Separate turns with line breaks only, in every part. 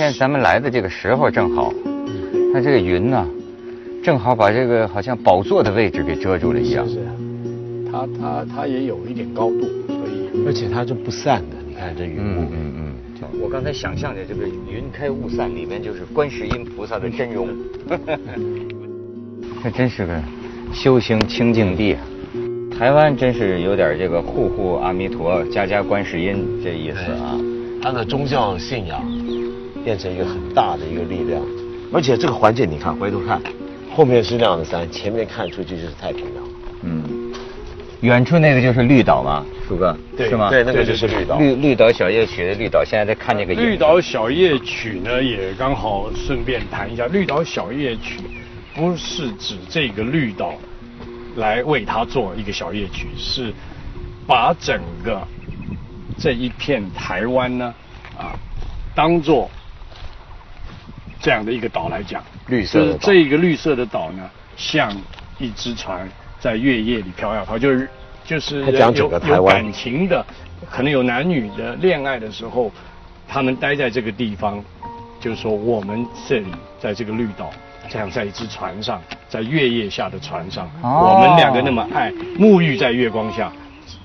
今天咱们来的这个时候正好，它这个云呢，正好把这个好像宝座的位置给遮住了一样。
是啊，它它它也有一点高度，所以而且它就不散的。你看这云雾，
嗯嗯，我刚才想象的这个云开雾散里面就是观世音菩萨的真容。这真是个修行清净地。台湾真是有点这个户户阿弥陀，家家观世音这意思啊。
他的宗教信仰变成一个很大的一个力量，而且这个环境你看，回头看，后面是亮的山，前面看出去就是太平洋。嗯，
远处那个就是绿岛嘛，叔哥，
对
是吗？
对，那个就是绿岛。
绿绿岛小夜曲的绿岛，现在在看这个。
绿岛小夜曲呢，也刚好顺便谈一下，绿岛小夜曲不是指这个绿岛。来为他做一个小夜曲，是把整个这一片台湾呢，啊，当做这样的一个岛来讲，
绿色的
这一个绿色的岛呢，像一只船在月夜里飘呀飘，就是就是
有有
感情的，可能有男女的恋爱的时候，他们待在这个地方，就是说我们这里在这个绿岛。这样在一只船上，在月夜下的船上，我们两个那么爱，沐浴在月光下，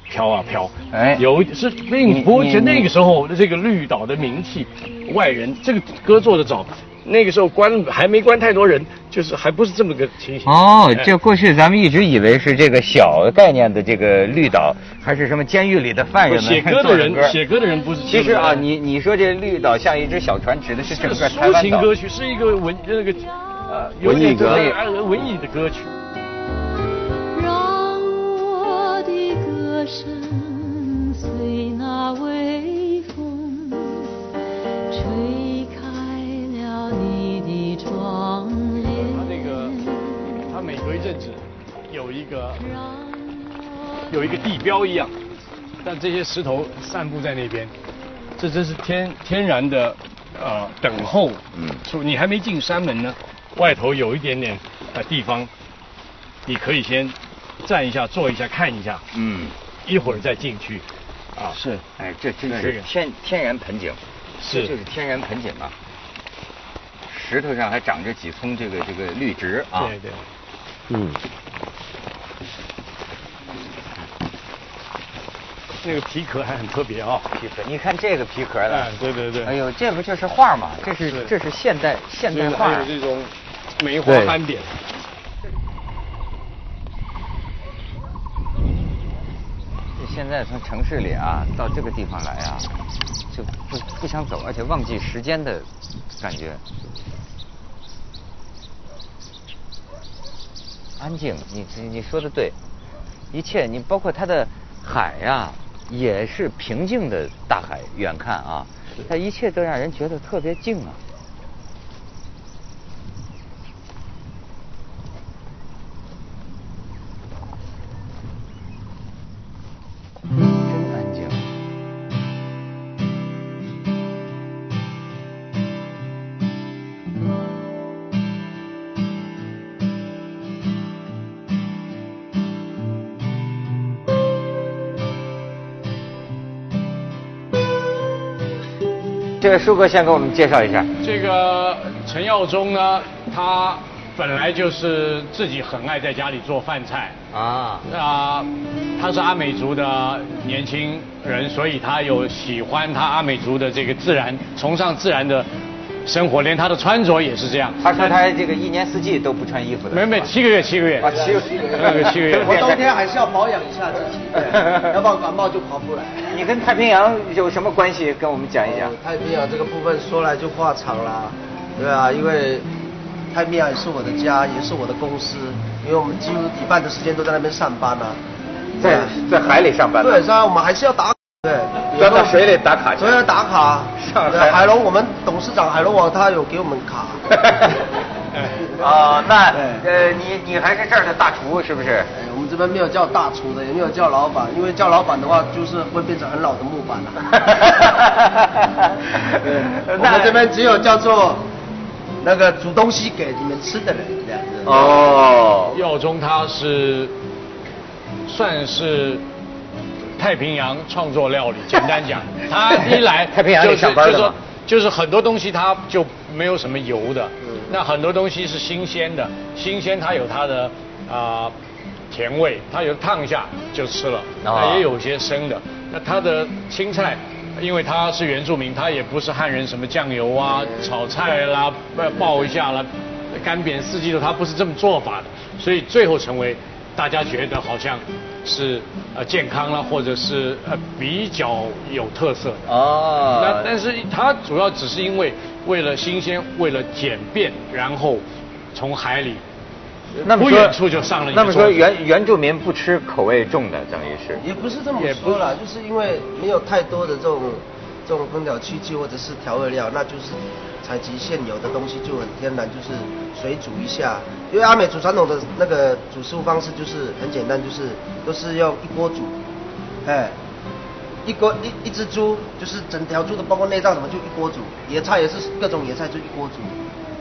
飘啊飘。哎，有是并不且那个时候的这个绿岛的名气，外人这个歌做的早，那个时候关还没关太多人，就是还不是这么个情形。
哦，就过去咱们一直以为是这个小概念的这个绿岛，还是什么监狱里的犯人们
写歌的人，写歌的人不是。
其实啊，你你说这绿岛像一只小船，指的是整个台
湾情歌曲，是一个文那个呃。
文艺歌，
文艺的歌曲。一个，有一个地标一样，但这些石头散布在那边，这真是天天然的，呃，等候。嗯，说你还没进山门呢。外头有一点点呃地方，你可以先站一下、坐一下、看一下。嗯。一会儿再进去。
啊。是。哎，这真是天天然盆景。
是。
就是天然盆景啊。石头上还长着几丛这个这个绿植啊。
对对。嗯。那个皮壳还很特别啊，
皮壳，你看这个皮壳的。
哎，对对对。
哎呦，这不就是画吗？这是这是现代现代画。
这种。梅花斑点。
现在从城市里啊到这个地方来啊，就不不想走，而且忘记时间的感觉。安静，你你你说的对，一切你包括它的海呀，也是平静的大海，远看啊，它一切都让人觉得特别静啊。舒哥先给我们介绍一下。
这个陈耀宗呢，他本来就是自己很爱在家里做饭菜啊。啊，他是阿美族的年轻人，所以他有喜欢他阿美族的这个自然，崇尚自然的。生活连他的穿着也是这样。
他说他这个一年四季都不穿衣服的。
没没七个月七个月。
啊七个七个
月。七个月。
我冬天还是要保养一下自己，要不然感冒就跑不来。
你跟太平洋有什么关系？跟我们讲一讲。
太平洋这个部分说来就话长了，对啊，因为太平洋也是我的家，也是我的公司，因为我们几乎一半的时间都在那边上班啊。
在在海里上班。
对，然我们还是要打。对，
钻到水里打卡去。
所以要打卡。海龙，我们董事长海龙王他有给我们卡。
啊，那呃，你你还是这儿的大厨是不是？
哎我们这边没有叫大厨的，也没有叫老板，因为叫老板的话就是会变成很老的木板了。对，我们这边只有叫做那个煮东西给你们吃的人这样子。
哦，耀中他是算是。太平洋创作料理，简单讲，他一来
太平洋里上班说
就是很多东西它就没有什么油的，那很多东西是新鲜的，新鲜它有它的啊、甜味，它有烫一下就吃了，
哦。
那也有些生的。那它的青菜，因为它是原住民，它也不是汉人什么酱油啊、炒菜啦、呃爆一下啦、干煸四季豆，它不是这么做法的，所以最后成为大家觉得好像是呃健康啦，或者是呃比较有特色的。
哦
那但是它主要只是因为为了新鲜，为了简便，然后从海里
那么
远处就上了一
那么说原原住民不吃口味重的，等于是。
也不是这么
也不
说了，就是因为没有太多的这种这种烹调器具或者是调味料，那就是采集现有的东西就很天然，就是水煮一下。因为阿美煮传统的那个煮食物方式就是很简单，就是都是用一锅煮，哎，一锅一一只猪就是整条猪的，包括内脏什么就一锅煮，野菜也是各种野菜就一锅煮。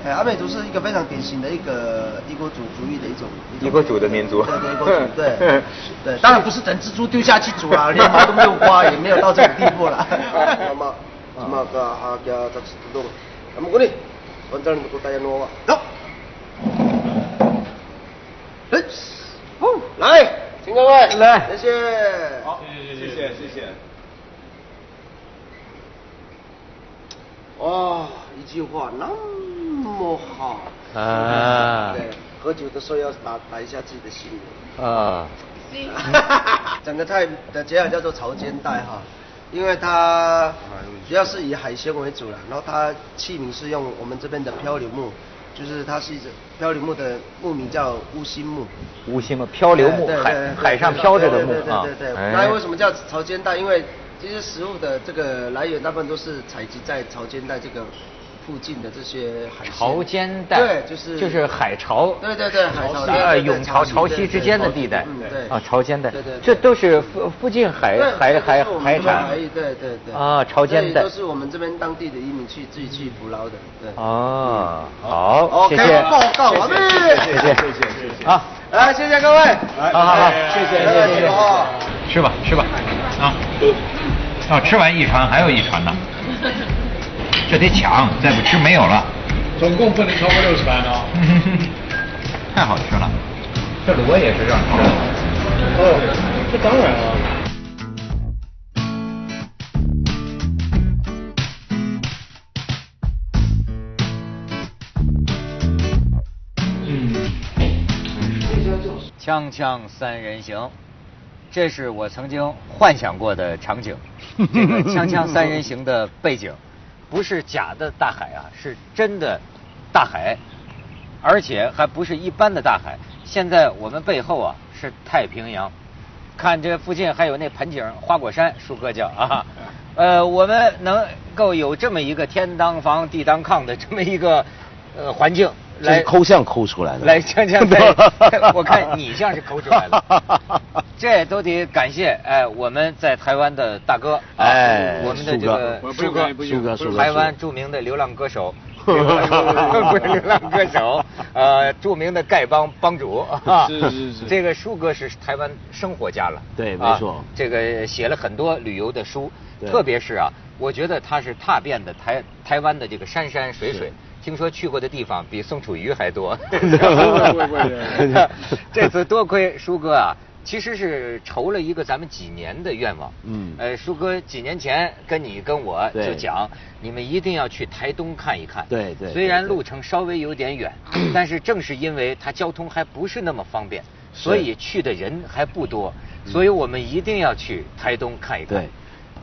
哎，阿美族是一个非常典型的一个一国主主义的一种种
一国主的民族
对对，对 对，当然不是整只猪丢下去煮啦，连毛都没有刮，也没有到这个地步啦。那么，那么个哈家这是动，那么过来，反正你给我大家弄吧，走。哎，哦，来，请各位
来
谢谢。
好，谢谢谢谢。
哇，一句话那么好。
啊。
对，喝酒的时候要打打一下自己的心。灵。
啊，
整个菜的结合叫做潮间带哈，因为它主要是以海鲜为主了，然后它器皿是用我们这边的漂流木，就是它是一种漂流木的木名叫乌心木。
乌心木漂流木海海上漂着的木
对对
啊。
对对那为什么叫潮间带？因为其实食物的这个来源大部分都是采集在潮间带这个附近的这些海。
潮间带，
对，就是
就是海潮，
对对对，海潮
呃涌潮潮汐之间的地带。
嗯，对。
啊，潮间带。
对对，
这都是附附近海海海海产。
海域对对对。
啊潮间带。
都是我们这边当地的渔民去自己去捕捞的，对。
哦，好谢谢，
报告完毕。
谢谢谢谢，啊，
来，谢谢各位。
好好好，谢谢谢谢谢谢，
哦
吃吧吃吧，啊，啊吃完一船还有一船呢，这得抢，再不吃没有了。
总共不能超过六十盘哦。
太好吃了，这螺也是让你吃的。
哦，这当然了。
锵锵三人行，这是我曾经幻想过的场景。这个锵锵三人行的背景，不是假的大海啊，是真的大海，而且还不是一般的大海。现在我们背后啊是太平洋，看这附近还有那盆景花果山，舒哥叫啊。呃，我们能够有这么一个天当房地当炕的这么一个呃环境来
这是抠像抠出来的。
来锵锵 三，我看你像是抠出来的，这都得感谢哎我们在台湾的大哥，啊
哎
我们的这个
苏
舒哥，
哥不
苏哥苏哥
台湾著名的流浪歌手。不是流浪歌手，呃，著名的丐帮帮主啊，
是是。是
这个舒哥是台湾生活家了，
对
啊
没错。
这个写了很多旅游的书，
对
特别是啊，我觉得他是踏遍的台台湾的这个山山水水
是，
听说去过的地方比宋楚瑜还多。这次多亏舒哥啊，其实是筹了一个咱们几年的愿望。
嗯
呃，舒哥几年前跟你跟我就讲，你们一定要去台东看一看。
对对
虽然路程稍微有点远，但是正是因为它交通还不是那么方便，所以去的人还不多，所以我们一定要去台东看一看。
对，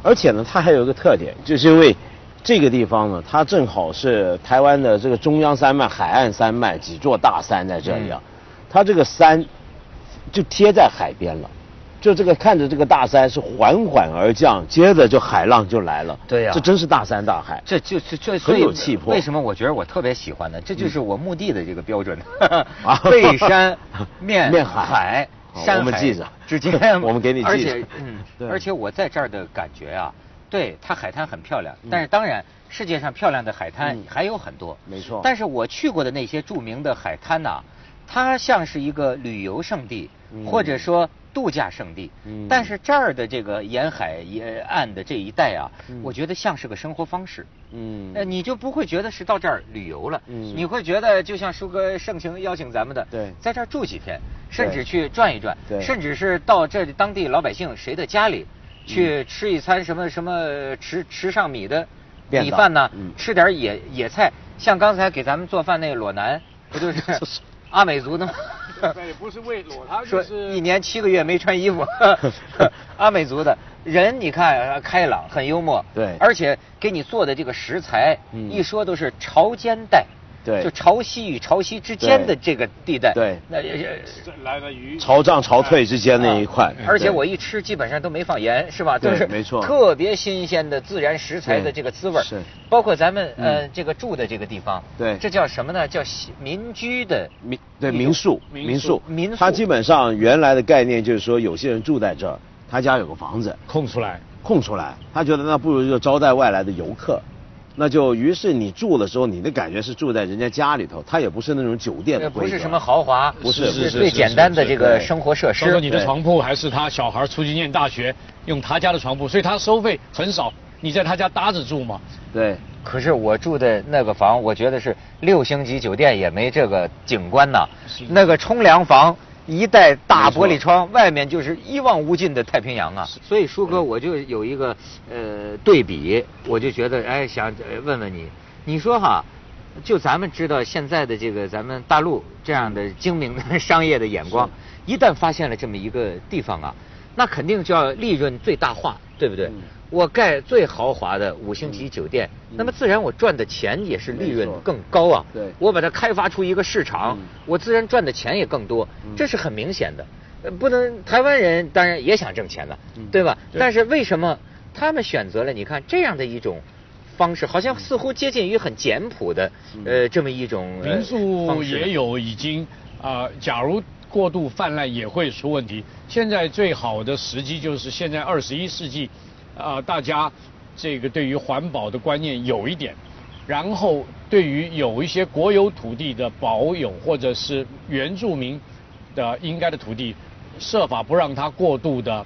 而且呢，它还有一个特点，就是因为这个地方呢，它正好是台湾的这个中央山脉、海岸山脉几座大山在这里啊，它这个山就贴在海边了。就这个看着这个大山是缓缓而降，接着就海浪就来了。
对呀。
这真是大山大海。
这就是这
很
所
有气魄。
为什么我觉得我特别喜欢呢？这就是我墓地的这个标准。
啊。
背山面
面海。
海山海
我们记着。
之间，
我们给你记着。
而且嗯，而且我在这儿的感觉啊，对它海滩很漂亮
嗯，
但是当然世界上漂亮的海滩
嗯。
还有很多，
没错
但是我去过的那些著名的海滩呐、它像是一个旅游胜地，
嗯。
或者说度假胜地。
嗯。
但是这儿的这个沿海沿岸的这一带啊，我觉得像是个生活方式。
嗯。
呃，你就不会觉得是到这儿旅游了，
嗯。
你会觉得就像舒哥盛情邀请咱们的，
对。
在这儿住几天，甚至去转一转，
对。
甚至是到这里当地老百姓谁的家里去吃一餐什么什么吃吃上米的米饭呢，
嗯。
吃点野野菜，像刚才给咱们做饭那个裸男，不就是 阿美族的吗？
那也不是为裸，他
说
就是
一年七个月没穿衣服，阿美族的。人，你看呃开朗，很幽默，
对。
而且给你做的这个食材，
嗯。
一说都是潮间带，
对。
就潮汐与潮汐之间的这个地带，
对。
那呃
来个鱼，
潮涨潮退之间那一块
啊，而且我一吃基本上都没放盐，是吧？
对
都是
没错。
特别新鲜的自然食材的这个滋味儿
是。
包括咱们呃
嗯
这个住的这个地方，
对。
这叫什么呢？叫西民居的
民对民宿
民
民
宿
民宿
它基本上原来的概念就是说，有些人住在这儿，他家有个房子
空出来，
空出来，他觉得那不如就招待外来的游客，那就于是你住的时候，你的感觉是住在人家家里头，它也不是那种酒店的
不是什么豪华，
不是
是最简单的这个生活设施。
对
你的床铺还是他小孩出去念大学用他家的床铺，所以他收费很少。你在他家搭着住嘛？
对，
可是我住的那个房，我觉得是六星级酒店也没这个景观呐
是。
那个冲凉房一带大玻璃窗，外面就是一望无尽的太平洋啊。所以舒哥，我就有一个呃对比，我就觉得哎，想呃问问你，你说哈。就咱们知道现在的这个咱们大陆这样的精明的商业的眼光，一旦发现了这么一个地方啊，那肯定就要利润最大化，对不对？
嗯。
我盖最豪华的五星级酒店，那么自然我赚的钱也是利润更高啊。
对。
我把它开发出一个市场，
嗯。
我自然赚的钱也更多，这是很明显的。呃不能台湾人当然也想挣钱了，对吧？
对。
但是为什么他们选择了你看这样的一种方式，好像似乎接近于很简朴的呃这么一种呃
民宿也有已经啊、呃假如过度泛滥也会出问题。现在最好的时机就是现在二十一世纪，啊、大家这个对于环保的观念有一点，然后对于有一些国有土地的保有或者是原住民的应该的土地，设法不让它过度的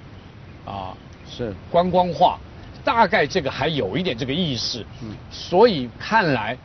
啊、
是
观光化，大概这个还有一点这个意识，
嗯
所以看来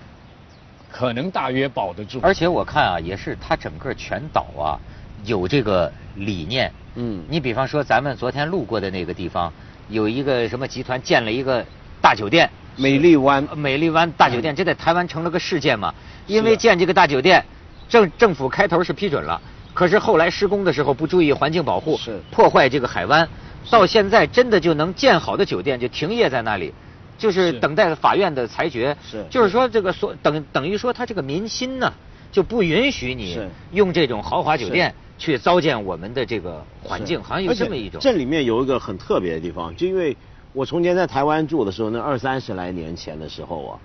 可能大约保得住。
而且我看啊，也是它整个全岛啊有这个理念。
嗯。
你比方说咱们昨天路过的那个地方，有一个什么集团建了一个大酒店，
美丽湾。
呃美丽湾大酒店，这在台湾成了个事件嘛？因为建这个大酒店，政政府开头是批准了，可是后来施工的时候不注意环境保护，
是。
破坏这个海湾，到现在真的就能建好的酒店就停业在那里。就是
是。
等待法院的裁决，
是。
就是说这个所等等于说他这个民心呢就不允许你用这种豪华酒店去糟践我们的这个环境，好像有这么一种。
这里面有一个很特别的地方，就因为我从前在台湾住的时候，那二三十来年前的时候啊，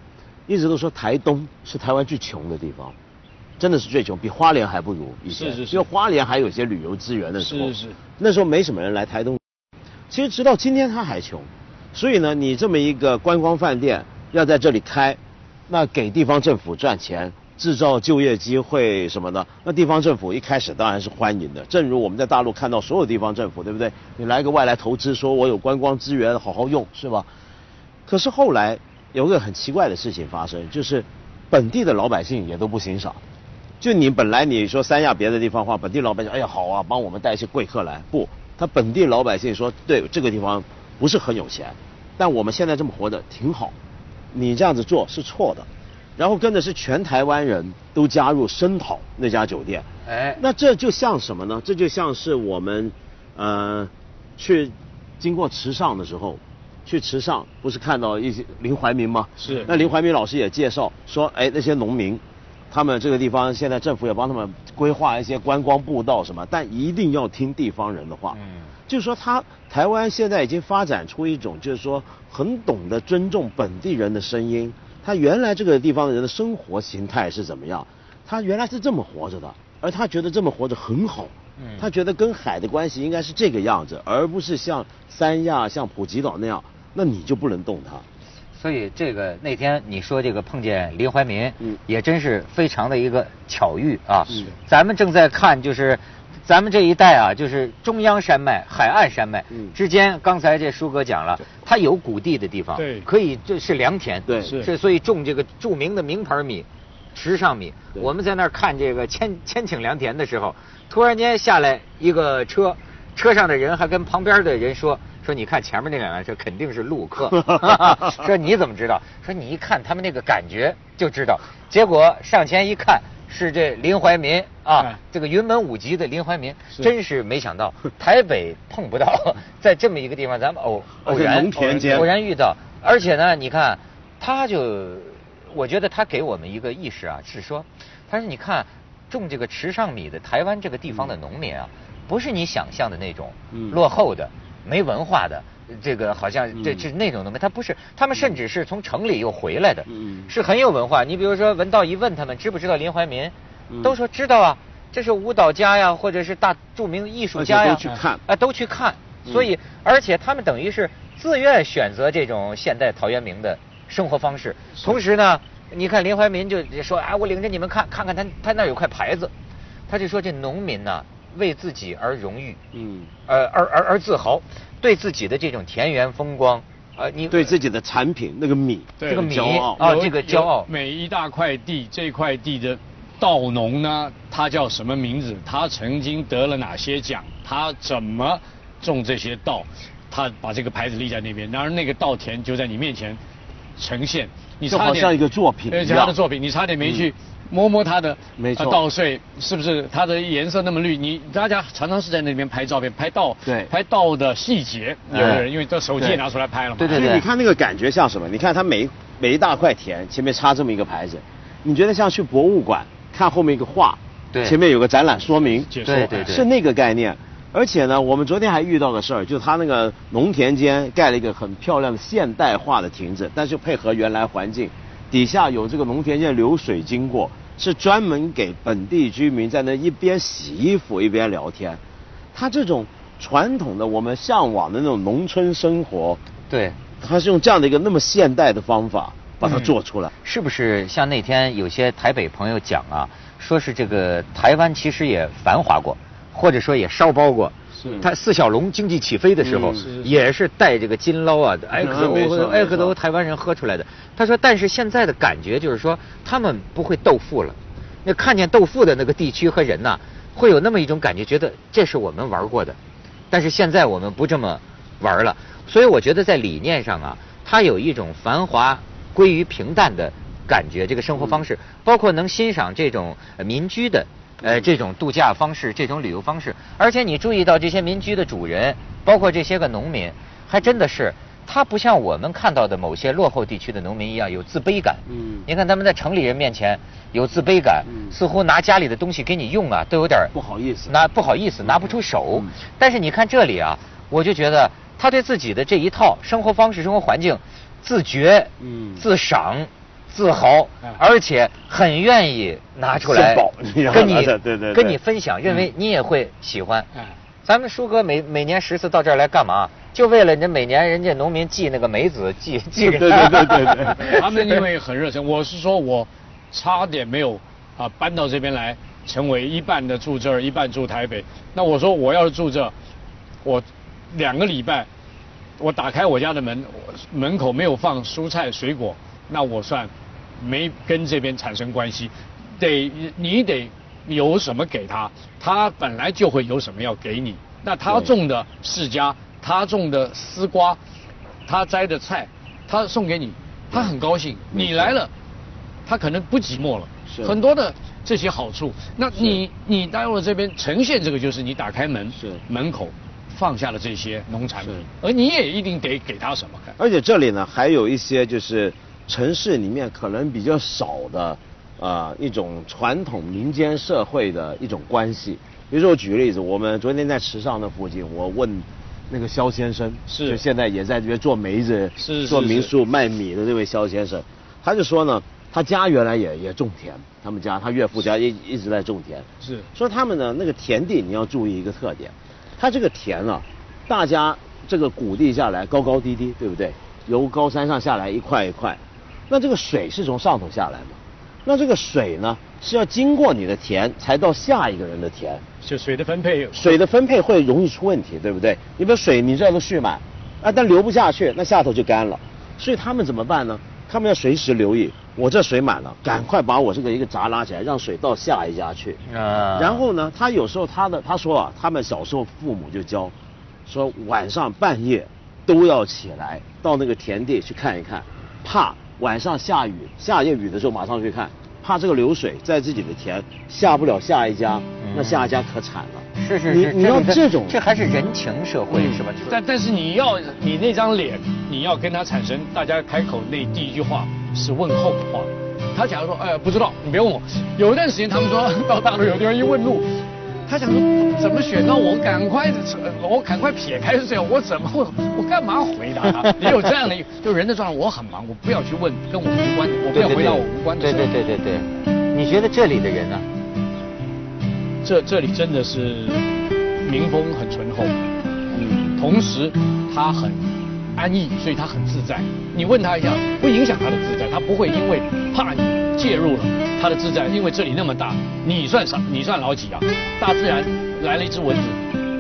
一直都说台东是台湾最穷的地方，真的是最穷，比花莲还不如以前。
是是是
因为花莲还有些旅游资源的时候，
是是
那时候没什么人来台东。其实直到今天他还穷，所以呢，你这么一个观光饭店要在这里开，那给地方政府赚钱，制造就业机会什么的，那地方政府一开始当然是欢迎的。正如我们在大陆看到所有地方政府，对不对？你来个外来投资，说我有观光资源，好好用，是吧？可是后来有个很奇怪的事情发生，就是本地的老百姓也都不欣赏。就你本来你说三亚别的地方话，本地老百姓哎呀好啊，帮我们带一些贵客来。不，他本地老百姓说，对这个地方不是很有钱，但我们现在这么活着挺好，你这样子做是错的。然后跟的是全台湾人都加入声讨那家酒店。
哎，
那这就像什么呢？这就像是我们，呃，去经过池上的时候，去池上不是看到一些林怀民吗？
是
那林怀民老师也介绍说，哎，那些农民，他们这个地方现在政府也帮他们规划一些观光步道什么，但一定要听地方人的话。
嗯
就是说他台湾现在已经发展出一种，就是说很懂得尊重本地人的声音。他原来这个地方的人的生活形态是怎么样？他原来是这么活着的，而他觉得这么活着很好。
嗯
他觉得跟海的关系应该是这个样子，而不是像三亚、像普吉岛那样，那你就不能动它。
所以这个那天你说这个碰见林怀民，
嗯
也真是非常的一个巧遇啊。
是
咱们正在看就是咱们这一带啊，就是中央山脉、海岸山脉
嗯
之间，刚才这舒哥讲了，它有谷地的地方，
对
可以这是良田，
对
是
所以种这个著名的名牌米。池上米，我们在那儿看这个千千顷良田的时候，突然间下来一个车，车上的人还跟旁边的人说说，你看前面那两辆车肯定是陆客，说你怎么知道？说你一看他们那个感觉就知道。结果上前一看，是这林怀民啊
哎，
这个云门舞集的林怀民，
是。
真是没想到 台北碰不到，在这么一个地方咱们偶偶然偶然遇到，而且呢，你看他就，我觉得他给我们一个意识啊，是说，他说你看种这个池上米的台湾这个地方的农民啊，不是你想象的那种
嗯。
落后的、没文化的。这个好像这
嗯。
这那种东西，他不是，他们甚至是从城里又回来的，
嗯。
是很有文化。你比如说文道一问他们知不知道林怀民，
嗯。
都说知道啊，这是舞蹈家呀，或者是大著名艺术家呀，
都去看。
啊，都去看。
嗯。
所以，而且他们等于是自愿选择这种现代陶渊明的生活方式。同时呢，你看林怀民就说啊，我领着你们看看看他他那有块牌子，他就说这农民呐、为自己而荣誉，
嗯，
呃，而而而自豪，对自己的这种田园风光，呃，你
对自己的产品那个米，
这个米啊，这个骄傲，
每一大块地，这块地的稻农呢，他叫什么名字？他曾经得了哪些奖？他怎么种这些稻？他把这个牌子立在那边，然而那个稻田就在你面前呈现，你
就
差点
好像一个作品一样
他的作品，你差点没去摸摸它的
没错。
呃稻穗是不是？它的颜色那么绿？你大家常常是在那边拍照片，拍稻，
对。
拍稻的细节，有的
哎。
人因为这手机也拿出来拍了嘛，
对对
所以你看那个感觉像什么？你看它每每一大块田前面插这么一个牌子，你觉得像去博物馆看后面一个画，
对。
前面有个展览说明，
解说。
对对对。
是那个概念。而且呢，我们昨天还遇到个事儿，就是他那个农田间盖了一个很漂亮的现代化的亭子，但是配合原来环境，底下有这个农田间流水经过，是专门给本地居民在那一边洗衣服一边聊天。他这种传统的我们向往的那种农村生活，
对。
他是用这样的一个那么现代的方法把它
嗯
做出来。
是不是像那天有些台北朋友讲啊，说是这个台湾其实也繁华过，或者说也烧包过。
是
他四小龙经济起飞的时候，也是带这个金捞啊，埃克
嗯没错
都埃克
没错
都台湾人喝出来的。他说，但是现在的感觉就是说，他们不会斗富了。那看见斗富的那个地区和人呐、会有那么一种感觉，觉得这是我们玩过的，但是现在我们不这么玩了。所以我觉得在理念上啊，它有一种繁华归于平淡的感觉，这个生活方式，包括能欣赏这种呃民居的。呃，这种度假方式，这种旅游方式，而且你注意到这些民居的主人，包括这些个农民，还真的是，他不像我们看到的某些落后地区的农民一样有自卑感。
嗯
你看他们在城里人面前有自卑感，
嗯
似乎拿家里的东西给你用啊，都有点儿
不好意思
拿不好意思拿不出手。
嗯
但是你看这里啊，我就觉得他对自己的这一套生活方式、生活环境自觉、
嗯
自赏、自豪
嗯，
而且很愿意拿出来跟你
对对对
跟你分享，认为你也会喜欢。
哎。
咱们舒哥每每年十次到这儿来干嘛？就为了人每年人家农民寄那个梅子寄寄 给
对对对对
他们因为很热情，我是说我差点没有啊搬到这边来，成为一半的住这儿，一半住台北。那我说我要是住这，我两个礼拜，我打开我家的门，门口没有放蔬菜水果，那我算没跟这边产生关系。得你得有什么给他，他本来就会有什么要给你。那他种的释迦，他种的丝瓜，他摘的菜，他送给你，他很高兴。你来了，他可能不寂寞了。
是
很多的这些好处。那你你到了这边呈现这个，就是你打开门，
是
门口放下了这些农产品，而你也一定得给他什么。
而且这里呢，还有一些就是城市里面可能比较少的，呃，一种传统民间社会的一种关系。比如说我举个例子，我们昨天在池上那附近，我问那个肖先生，
是
就现在也在这边做梅子、
是是
做民宿卖米的这位肖先生，他就说呢，他家原来也也种田，他们家他岳父家一一直在种田，
是
说他们呢那个田地你要注意一个特点，他这个田啊，大家这个谷地下来高高低低，对不对？由高山上下来一块一块，那这个水是从上头下来嘛？那这个水呢是要经过你的田才到下一个人的田，
就水的分配，
水的分配会容易出问题，对不对？你把水你这都蓄满，啊，但流不下去，那下头就干了。所以他们怎么办呢？他们要随时留意，我这水满了，赶快把我这个一个闸拉起来，让水到下一家去。
啊
然后呢，他有时候他的他说啊，他们小时候父母就教，说晚上半夜都要起来到那个田地去看一看，怕晚上下雨下夜雨的时候马上去看，怕这个流水在自己的田下不了下一家，那下一家可惨了。
是是是，
你你要这种
这还是人情社会是吧？
但但是你要你那张脸，你要跟他产生大家开口那第一句话是问候的话。他假如说，哎，不知道，你别问我。有一段时间他们说到大陆有的人一问路，他想说怎么选呢？我赶快我赶快撇开这样，我怎么会我干嘛回答他？也有这样的一，就人的状态，我很忙，我不要去问跟我无关的，我不要回答我无关的
对
事。
对对对对，你觉得这里的人呢？
这这里真的是民风很淳厚，嗯，同时他很安逸，所以他很自在。你问他一下，不影响他的自在，他不会因为怕你介入了他的自在，因为这里那么大，你算啥？你算老几啊？大自然来了一只蚊子，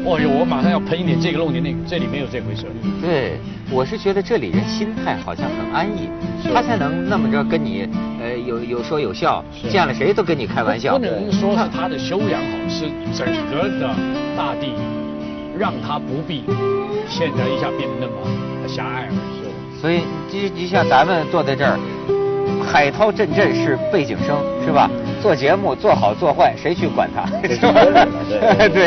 哦哟，我马上要喷一点这个弄点那个，这里没有这回事。
对，我是觉得这里人心态好像很安逸，他才能那么着跟你呃有有说有笑，见了谁都跟你开玩笑
不。能说是他的修养好，是整个的大地让他不必现在一下变得那么狭隘了。是。
所以就就像咱们坐在这儿，海涛阵阵是背景声，是吧？做节目做好做坏，谁去管他？是吧
对
对。